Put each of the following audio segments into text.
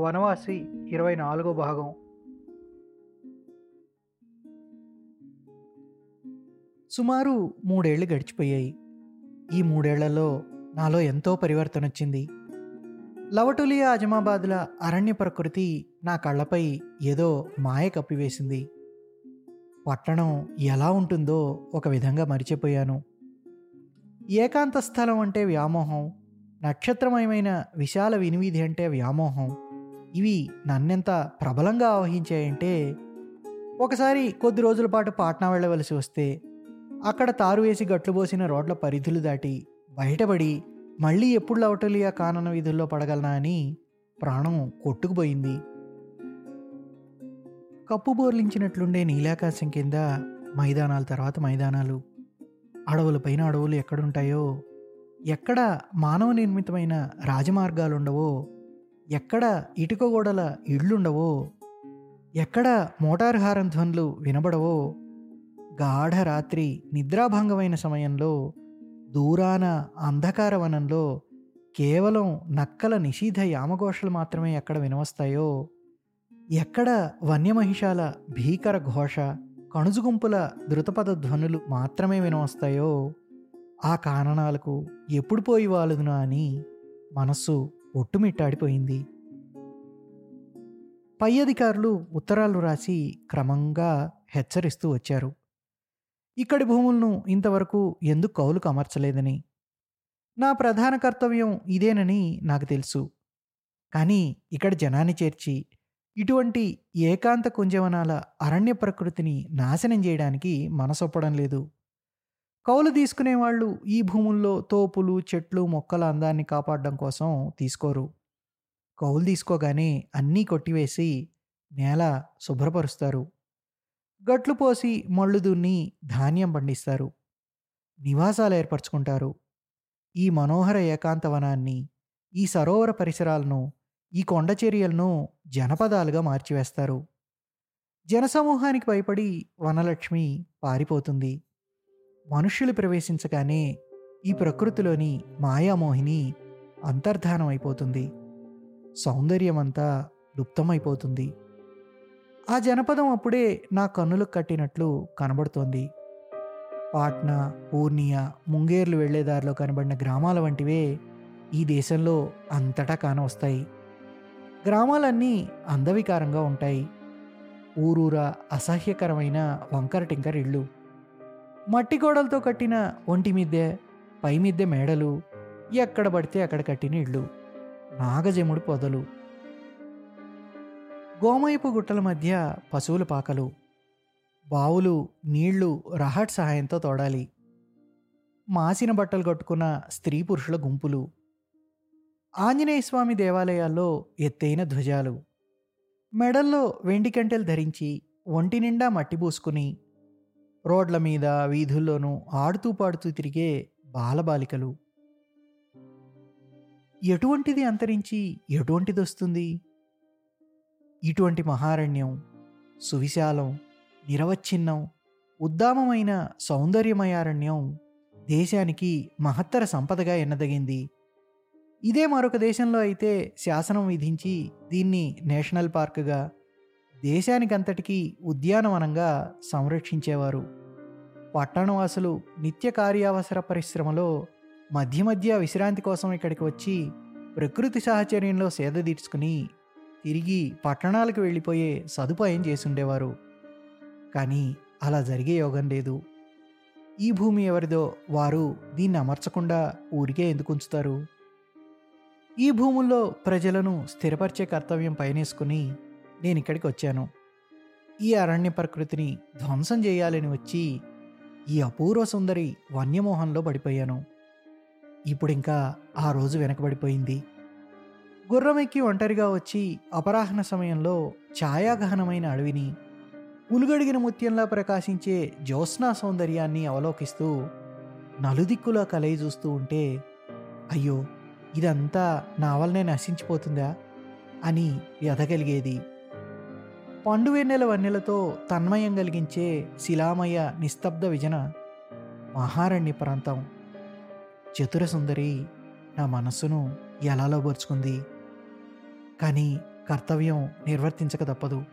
వనవాసి ఇరవై నాలుగో భాగం. సుమారు మూడేళ్ళు గడిచిపోయాయి. ఈ మూడేళ్ళలో నాలో ఎంతో పరివర్తన వచ్చింది లవటులియా అజమాబాద్ల అరణ్య ప్రకృతి నా కళ్ళపై ఏదో మాయ కప్పివేసింది. పట్టణం ఎలా ఉంటుందో ఒక విధంగా మరిచిపోయాను. ఏకాంత స్థలం అంటే వ్యామోహం నక్షత్రమయమైన విశాల వినివిధి అంటే వ్యామోహం. ఇవి నన్నెంత ప్రబలంగా ఆవహించాయంటే ఒకసారి కొద్ది రోజుల పాటు పాట్నా వెళ్ళవలసి వస్తే అక్కడ తారు వేసి గట్లు పోసిన రోడ్ల పరిధులు దాటి బయటపడి మళ్ళీ ఎప్పుడు లవటలియా కానన వీధుల్లో పడగలనా అని ప్రాణం కొట్టుకుపోయింది. కప్పు బోర్లించినట్లుండే నీలాకాశం కింద మైదానాల తర్వాత మైదానాలు అడవుల పైన అడవులు ఎక్కడుంటాయో ఎక్కడ మానవ నిర్మితమైన రాజమార్గాలు ఉండవో ఎక్కడ ఇటుక గోడల ఇళ్ళుండవో ఎక్కడ మోటార్ హారం ధ్వనులు వినబడవో గాఢ రాత్రి నిద్రాభంగమైన సమయంలో దూరాన అంధకార వనంలో కేవలం నక్కల నిషీధ యామఘోషలు మాత్రమే ఎక్కడ వినవస్తాయో ఎక్కడ వన్యమహిషాల భీకర ఘోష కణుజుగుంపుల ధృతపద ధ్వనులు మాత్రమే వినవస్తాయో? ఆ కారణాలకు ఎప్పుడు పోయి వాలదునా అని మనస్సు ఒట్టుమిట్టాడిపోయింది. పై అధికారులు ఉత్తరాలు రాసి క్రమంగా హెచ్చరిస్తూ వచ్చారు. ఇక్కడి భూములను ఇంతవరకు ఎందుకు కౌలుకు అమర్చలేదని? నా ప్రధాన కర్తవ్యం ఇదేనని నాకు తెలుసు. కానీ ఇక్కడ జనాన్ని చేర్చి ఇటువంటి ఏకాంత కుంజవనాల అరణ్య ప్రకృతిని నాశనం చేయడానికి మనసొప్పడం లేదు. కౌలు తీసుకునేవాళ్ళు ఈ భూముల్లో తోపులు చెట్లు మొక్కల అందాన్ని కాపాడడం కోసం తీసుకోరు. కౌలు తీసుకోగానే అన్నీ కొట్టివేసి నేల శుభ్రపరుస్తారు. గట్లు పోసి మళ్ళు దున్ని ధాన్యం పండిస్తారు. నివాసాలు ఏర్పరచుకుంటారు. ఈ మనోహర ఏకాంతవనాన్ని ఈ సరోవర పరిసరాలను ఈ కొండ చర్యలను జనపదాలుగా మార్చివేస్తారు. జనసమూహానికి భయపడి వనలక్ష్మి పారిపోతుంది. మనుష్యులు ప్రవేశించగానే ఈ ప్రకృతిలోని మాయామోహిని అంతర్ధానం అయిపోతుంది. సౌందర్యమంతా లుప్తమైపోతుంది. ఆ జనపదం అప్పుడే నా కన్నులకు కట్టినట్లు కనబడుతోంది. పాట్నా పూర్ణియా ముంగేర్లు వెళ్ళేదారిలో కనబడిన గ్రామాల వంటివే ఈ దేశంలో అంతటా కానవస్తాయి. గ్రామాలన్నీ అందవికారంగా ఉంటాయి. ఊరూరా అసహ్యకరమైన వంకర టింకర్ ఇళ్ళు. మట్టి గోడలతో కట్టిన ఒంటి మిద్దె పై మిద్దె మేడలు ఎక్కడ పడితే అక్కడ కట్టిన ఇళ్ళు. నాగజముడు పొదలు. గోమయపు గుట్టల మధ్య పశువుల పాకలు. బావులు నీళ్ళు రహట్ సహాయంతో తోడాలి. మాసిన బట్టలు కట్టుకున్న స్త్రీ పురుషుల గుంపులు. ఆంజనేయ స్వామి దేవాలయాల్లో ఎత్తైన ధ్వజాలు. మెడల్లో వెండి కంటెలు ధరించి ఒంటి నిండా మట్టి పూసుకుని రోడ్ల మీద వీధుల్లోనూ ఆడుతూ పాడుతూ తిరిగే బాలబాలికలు. ఎటువంటిది అంతరించి ఎటువంటిది వస్తుంది ఇటువంటి మహారణ్యం సువిశాలం నిరవచ్ఛిన్నం ఉద్దామమైన సౌందర్యమయారణ్యం దేశానికి మహత్తర సంపదగా ఎన్నదగింది. ఇదే మరొక దేశంలో అయితే శాసనం విధించి దీన్ని నేషనల్ పార్కుగా దేశానికంతటికీ ఉద్యానవనంగా సంరక్షించేవారు. పట్టణవాసులు నిత్య కార్యావసర పరిశ్రమలో మధ్య మధ్య విశ్రాంతి కోసం ఇక్కడికి వచ్చి ప్రకృతి సాహచర్యంలో సేద తీర్చుకుని తిరిగి పట్టణాలకు వెళ్ళిపోయే సదుపాయం చేసుండేవారు. కానీ అలా జరిగే యోగం లేదు. ఈ భూమి ఎవరిదో వారు దీన్ని అమర్చకుండా ఊరికే ఎందుకు ఉంచుతారు? ఈ భూముల్లో ప్రజలను స్థిరపరిచే కర్తవ్యం పయనేసుకుని నేను ఇక్కడికి వచ్చాను. ఈ అరణ్య ప్రకృతిని ధ్వంసం చేయాలని వచ్చి ఈ అపూర్వ సుందరి వన్యమోహంలో పడిపోయాను. ఇప్పుడు ఇంకా ఆ రోజు వెనకబడిపోయింది. గుర్రమెక్కి ఒంటరిగా వచ్చి అపరాహ్న సమయంలో ఛాయాగహనమైన అడవిని ఉలుగడిగిన ముత్యంలా ప్రకాశించే జ్యోత్స్నా సౌందర్యాన్ని అవలోకిస్తూ నలుదిక్కులా కలయి చూస్తూ ఉంటే అయ్యో! ఇదంతా నా వల్లనే నశించిపోతుందా? అని ఎదగలిగేది పండువెన్నెల వన్నెలతో తన్మయం కలిగించే శిలామయ నిస్తబ్ద విజన మహారణ్య ప్రాంతం. చతుర సుందరి నా మనస్సును ఎలా లోబరుచుకుంది కానీ కర్తవ్యం నిర్వర్తించక తప్పదు.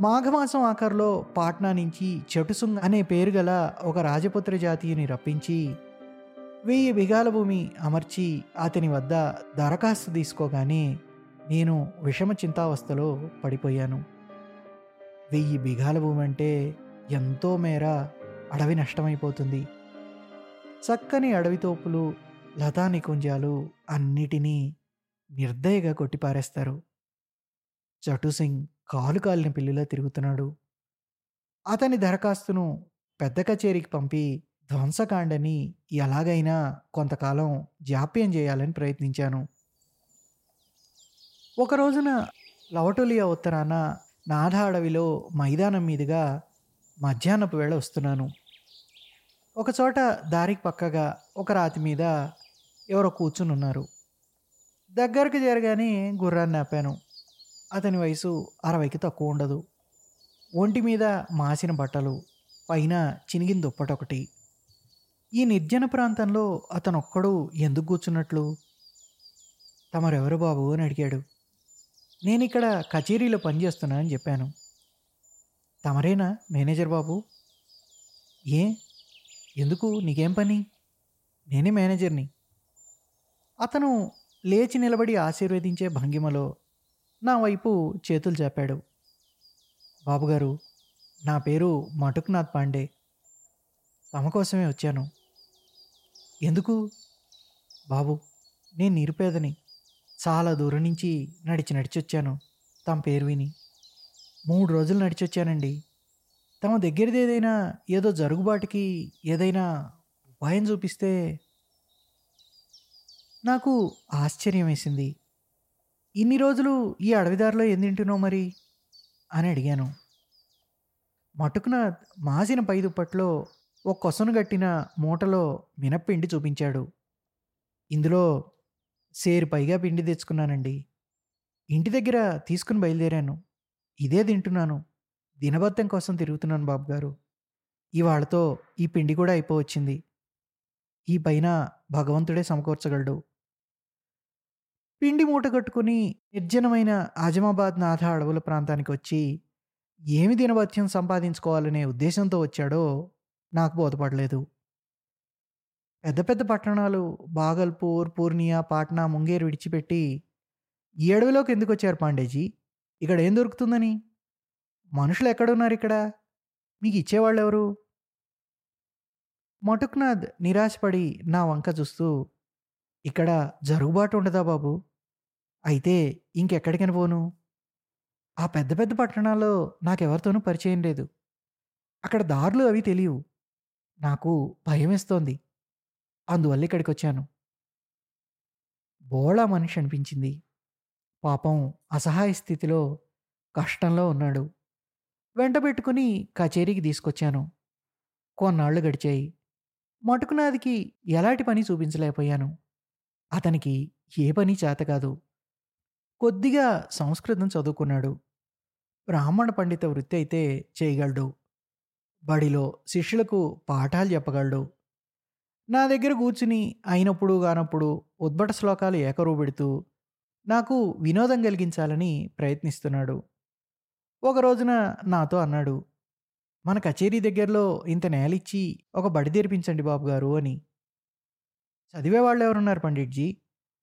మాఘమాసం ఆఖరులో పాట్నా నుంచి చెటుసుంగ్ అనే పేరు గల ఒక రాజపుత్ర జాతీయుని రప్పించి వెయ్యి బిగాల భూమి అమర్చి అతని వద్ద దరఖాస్తు తీసుకోగానే నేను విషమ చింతావస్థలో పడిపోయాను. వెయ్యి బిగాల భూమి అంటే ఎంతో మేర అడవి నష్టమైపోతుంది. చక్కని అడవి తోపులు లతా నికుంజాలు అన్నిటినీ నిర్దయగా కొట్టిపారేస్తారు. జటుసింగ్ కాలు కాలిన పిల్లిలా తిరుగుతున్నాడు. అతని దరఖాస్తును పెద్ద కచేరీకి పంపి ధ్వంసకాండని ఎలాగైనా కొంతకాలం జాప్యం చేయాలని ప్రయత్నించాను. ఒక రోజున లవటోలియా ఉత్తరాన నాథ అడవిలో మైదానం మీదుగా మధ్యాహ్నపు వేళ వస్తున్నాను. ఒకచోట దారికి పక్కగా ఒక రాతి మీద ఎవరో కూర్చుని ఉన్నారు. దగ్గరకు చేరగానే గుర్రాన్ని ఆపాను. అతని వయసు అరవైకి తక్కువ ఉండదు. ఒంటి మీద మాసిన బట్టలు పైన చినిగిన దుప్పటొకటి. ఈ నిర్జన ప్రాంతంలో అతనొక్కడు ఎందుకు కూర్చున్నట్లు? తమరెవరు బాబు అని అడిగాడు. నేను ఇక్కడ కచేరీలో పనిచేస్తున్నా అని చెప్పాను. తమరేనా మేనేజర్ బాబు? ఏ? ఎందుకు? నీకేం పని? నేనే మేనేజర్ని. అతను లేచి నిలబడి ఆశీర్వదించే భంగిమలో నా వైపు చేతులు చాపాడు. బాబుగారు నా పేరు మటుక్నాథ్ పాండే. తమ కోసమే వచ్చాను. ఎందుకు? బాబు నేను నిరుపేదని. చాలా దూరం నుంచి నడిచి నడిచి వచ్చాను తమ పేరు విని. మూడు రోజులు నడిచొచ్చానండి. తమ దగ్గరది ఏదైనా ఏదో జరుగుబాటుకి ఏదైనా ఉపాయం చూపిస్తే నాకు ఆశ్చర్యం వేసింది. ఇన్ని రోజులు ఈ అడవిదారిలో ఏం తింటున్నావు మరి? అని అడిగాను. మటుకున మాసిన పై దుప్పట్లో ఓ కొసను గట్టిన మూటలో మినప్పిండి చూపించాడు. ఇందులో సేరు పైగా పిండి తెచ్చుకున్నానండి. ఇంటి దగ్గర తీసుకుని బయలుదేరాను. ఇదే తింటున్నాను. దినబద్ధం కోసం తిరుగుతున్నాను బాబు గారు ఇవాళతో ఈ పిండి కూడా అయిపోవచ్చింది. ఈ పైన భగవంతుడే సమకూర్చగలడు. పిండి మూట కట్టుకుని నిర్జనమైన ఆజమాబాద్ నాథ అడవుల ప్రాంతానికి వచ్చి ఏమి దినభత్యం సంపాదించుకోవాలనే ఉద్దేశంతో వచ్చాడో నాకు బోధపడలేదు. పెద్ద పెద్ద పట్టణాలు బాగల్పూర్ పూర్ణియా పాట్నా ముంగేరు విడిచిపెట్టి ఈ అడవిలోకి ఎందుకు వచ్చారు పాండేజీ? ఇక్కడ ఏం దొరుకుతుందని? మనుషులు ఎక్కడున్నారు ఇక్కడ? మీకు ఇచ్చేవాళ్ళు ఎవరు మటుక్నాథ్ నిరాశపడి నా వంక చూస్తూ ఇక్కడ జరుగుబాటు ఉండదా బాబు? అయితే ఇంకెక్కడికని పోను. ఆ పెద్ద పెద్ద పట్టణాల్లో నాకెవరితోనూ పరిచయం లేదు. అక్కడ దారులు అవి తెలియవు. నాకు భయమేస్తోంది. అందువల్ల ఇక్కడికి వచ్చాను బోళా మనిషి అనిపించింది. పాపం అసహాయ స్థితిలో కష్టంలో ఉన్నాడు. వెంట పెట్టుకుని కచేరీకి తీసుకొచ్చాను. కొన్నాళ్ళు గడిచాయి. మటుకునాదికి ఎలాంటి పని చూపించలేకపోయాను. అతనికి ఏ పని చేత కాదు. కొద్దిగా సంస్కృతం చదువుకున్నాడు. బ్రాహ్మణ పండిత వృత్తి అయితే చేయగలడు. బడిలో శిష్యులకు పాఠాలు చెప్పగలడు. నా దగ్గర కూర్చుని అయినప్పుడు కానప్పుడు ఉద్భట శ్లోకాలు ఏకరూపెడుతూ నాకు వినోదం కలిగించాలని ప్రయత్నిస్తున్నాడు. ఒక రోజున నాతో అన్నాడు మన కచేరీ దగ్గరలో ఇంత నేలిచ్చి ఒక బడి తెరిపించండి బాబు గారు అని. చదివే వాళ్ళు ఎవరున్నారు పండిట్జీ?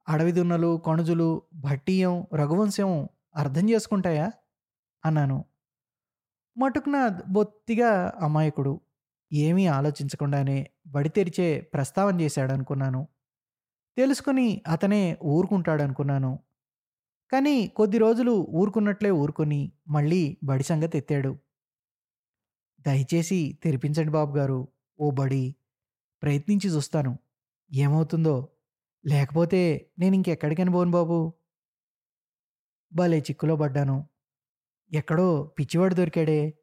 అడవి దున్నలు కణుజులు భట్టీయం రఘువంశం అర్థం చేసుకుంటాయా? అన్నాను. మటుకున బొత్తిగా అమాయకుడు ఏమీ ఆలోచించకుండానే బడి తెరిచే ప్రస్తావన చేశాడనుకున్నాను. తెలుసుకుని అతనే ఊరుకుంటాడనుకున్నాను. కానీ కొద్ది రోజులు ఊరుకున్నట్లే ఊరుకొని మళ్ళీ బడి సంగతి ఎత్తాడు. దయచేసి తెరిపించండి బాబు గారు ఓ బడి. ప్రయత్నించి చూస్తాను. ఏమవుతుందో. లేకపోతే నేను ఇంకెక్కడికని పోను బాబు. భలే చిక్కులో పడ్డాను. ఎక్కడో పిచ్చివాడు దొరికాడే.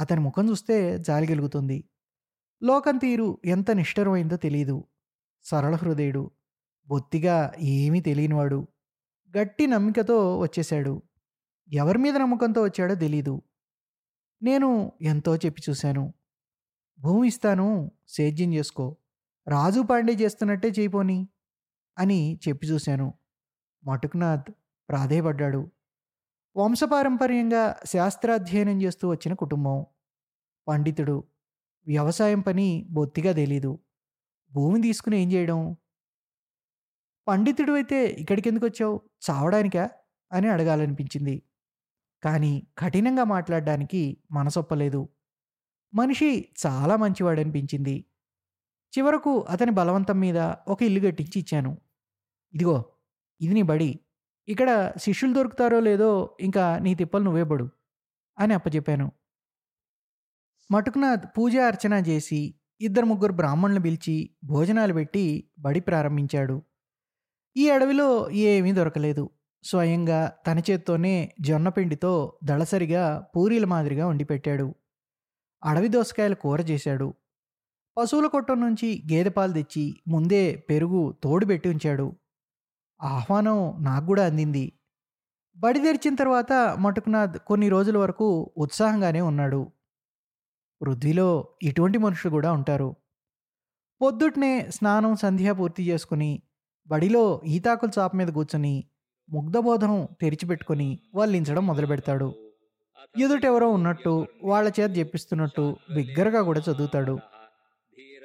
అతని ముఖం చూస్తే జాలి కలుగుతుంది లోకం తీరు ఎంత నిష్ఠరమైందో తెలియదు సరళ హృదయుడు బొత్తిగా ఏమీ తెలియనివాడు గట్టి నమ్మికతో వచ్చేశాడు. ఎవరి మీద నమ్మకంతో వచ్చాడో తెలీదు. నేను ఎంతో చెప్పి చూశాను. భూమి ఇస్తాను సేద్యం చేసుకో. రాజు పాండే చేస్తున్నట్టే చేయిపోని అని చెప్పి చూశాను. మటుకునాథ్ ప్రాధేయపడ్డాడు. వంశపారంపర్యంగా శాస్త్రాధ్యయనం చేస్తూ వచ్చిన కుటుంబం పండితుడు వ్యవసాయం పని బొత్తిగా తెలీదు. భూమి తీసుకుని ఏం చేయడం? పండితుడు అయితే ఇక్కడికి ఎందుకు వచ్చావు? చావడానికా? అని అడగాలనిపించింది. కానీ కఠినంగా మాట్లాడడానికి మనసొప్పలేదు. మనిషి చాలా మంచివాడనిపించింది. చివరకు అతని బలవంతం మీద ఒక ఇల్లు కట్టించి ఇచ్చాను. ఇదిగో ఇది నీ బడి. ఇక్కడ శిష్యులు దొరుకుతారో లేదో ఇంకా నీ తిప్పలు నువ్వే పడు అని అప్పచెప్పాను. మటుకునాథ్ పూజ అర్చన చేసి ఇద్దరు ముగ్గురు బ్రాహ్మణులు పిలిచి భోజనాలు పెట్టి బడి ప్రారంభించాడు. ఈ అడవిలో ఏమీ దొరకలేదు. స్వయంగా తన చేత్తోనే జొన్నపిండితో దళసరిగా పూరీల మాదిరిగా వండిపెట్టాడు అడవి దోసకాయల కూర చేశాడు. పశువుల కొట్టం నుంచి గేదె పాలు తెచ్చి ముందే పెరుగు తోడు పెట్టి ఉంచాడు. ఆహ్వానం నాకు కూడా అందింది. బడి తెరిచిన తర్వాత మటుకునాథ్ కొన్ని రోజుల వరకు ఉత్సాహంగానే ఉన్నాడు. వృద్ధిలో ఇటువంటి మనుషులు కూడా ఉంటారు. పొద్దుట్నే స్నానం సంధ్య పూర్తి చేసుకుని బడిలో ఈతాకుల చాప మీద కూర్చొని ముగ్ధబోధం తెరిచిపెట్టుకుని వల్లించడం మొదలు పెడతాడు ఎదుటెవరో ఉన్నట్టు వాళ్ళ చేత చెప్పిస్తున్నట్టు బిగ్గరగా కూడా చదువుతాడు.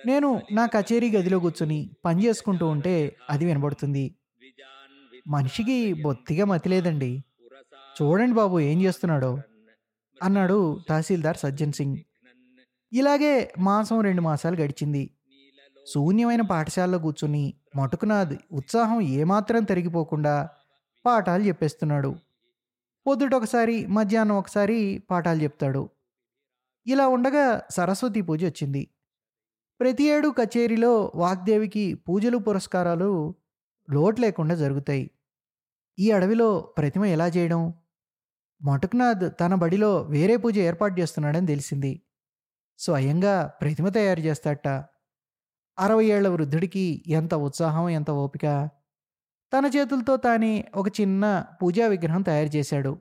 నేను నా కచేరీ గదిలో కూర్చొని పని చేసుకుంటూ ఉంటే అది వినబడుతుంది. మనిషికి బొత్తిగా మతి లేదండి. చూడండి బాబు ఏం చేస్తున్నాడో అన్నాడు తహసీల్దార్ సజ్జన్ సింగ్. ఇలాగే మాసం రెండు మాసాలు గడిచింది. శూన్యమైన పాఠశాలలో కూర్చుని మటుకునాది ఉత్సాహం ఏమాత్రం తరిగిపోకుండా పాఠాలు చెప్పేస్తున్నాడు. పొద్దుట ఒకసారి మధ్యాహ్నం ఒకసారి పాఠాలు చెప్తాడు. ఇలా ఉండగా సరస్వతి పూజ వచ్చింది. ప్రతి ఏడు కచేరీలో వాగ్దేవికి పూజలు పురస్కారాలు లోటు లేకుండా జరుగుతాయి. ఈ అడవిలో ప్రతిమ ఎలా చేయడం? మటుకునాథ్ తన బడిలో వేరే పూజ ఏర్పాటు చేస్తున్నాడని తెలిసింది. స్వయంగా ప్రతిమ తయారు చేస్తాట అరవై ఏళ్ళ వృద్ధుడికి ఎంత ఉత్సాహం ఎంత ఓపిక? తన చేతులతో తానే ఒక చిన్న పూజా విగ్రహం తయారు చేశాడు.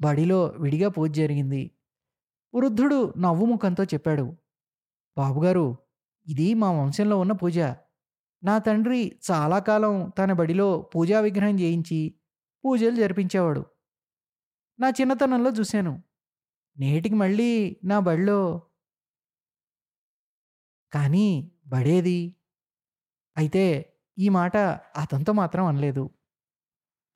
బడిలో విడిగా పూజ జరిగింది. వృద్ధుడు నవ్వు ముఖంతో చెప్పాడు. బాబుగారు ఇది మా వంశంలో ఉన్న పూజ. నా తండ్రి చాలా కాలం తన బడిలో పూజా విగ్రహం చేయించి పూజలు జరిపించేవాడు. నా చిన్నతనంలో చూశాను. నేటికి మళ్ళీ నా బడిలో కానీ బడేది. అయితే ఈ మాట అతనితో మాత్రం అనలేదు.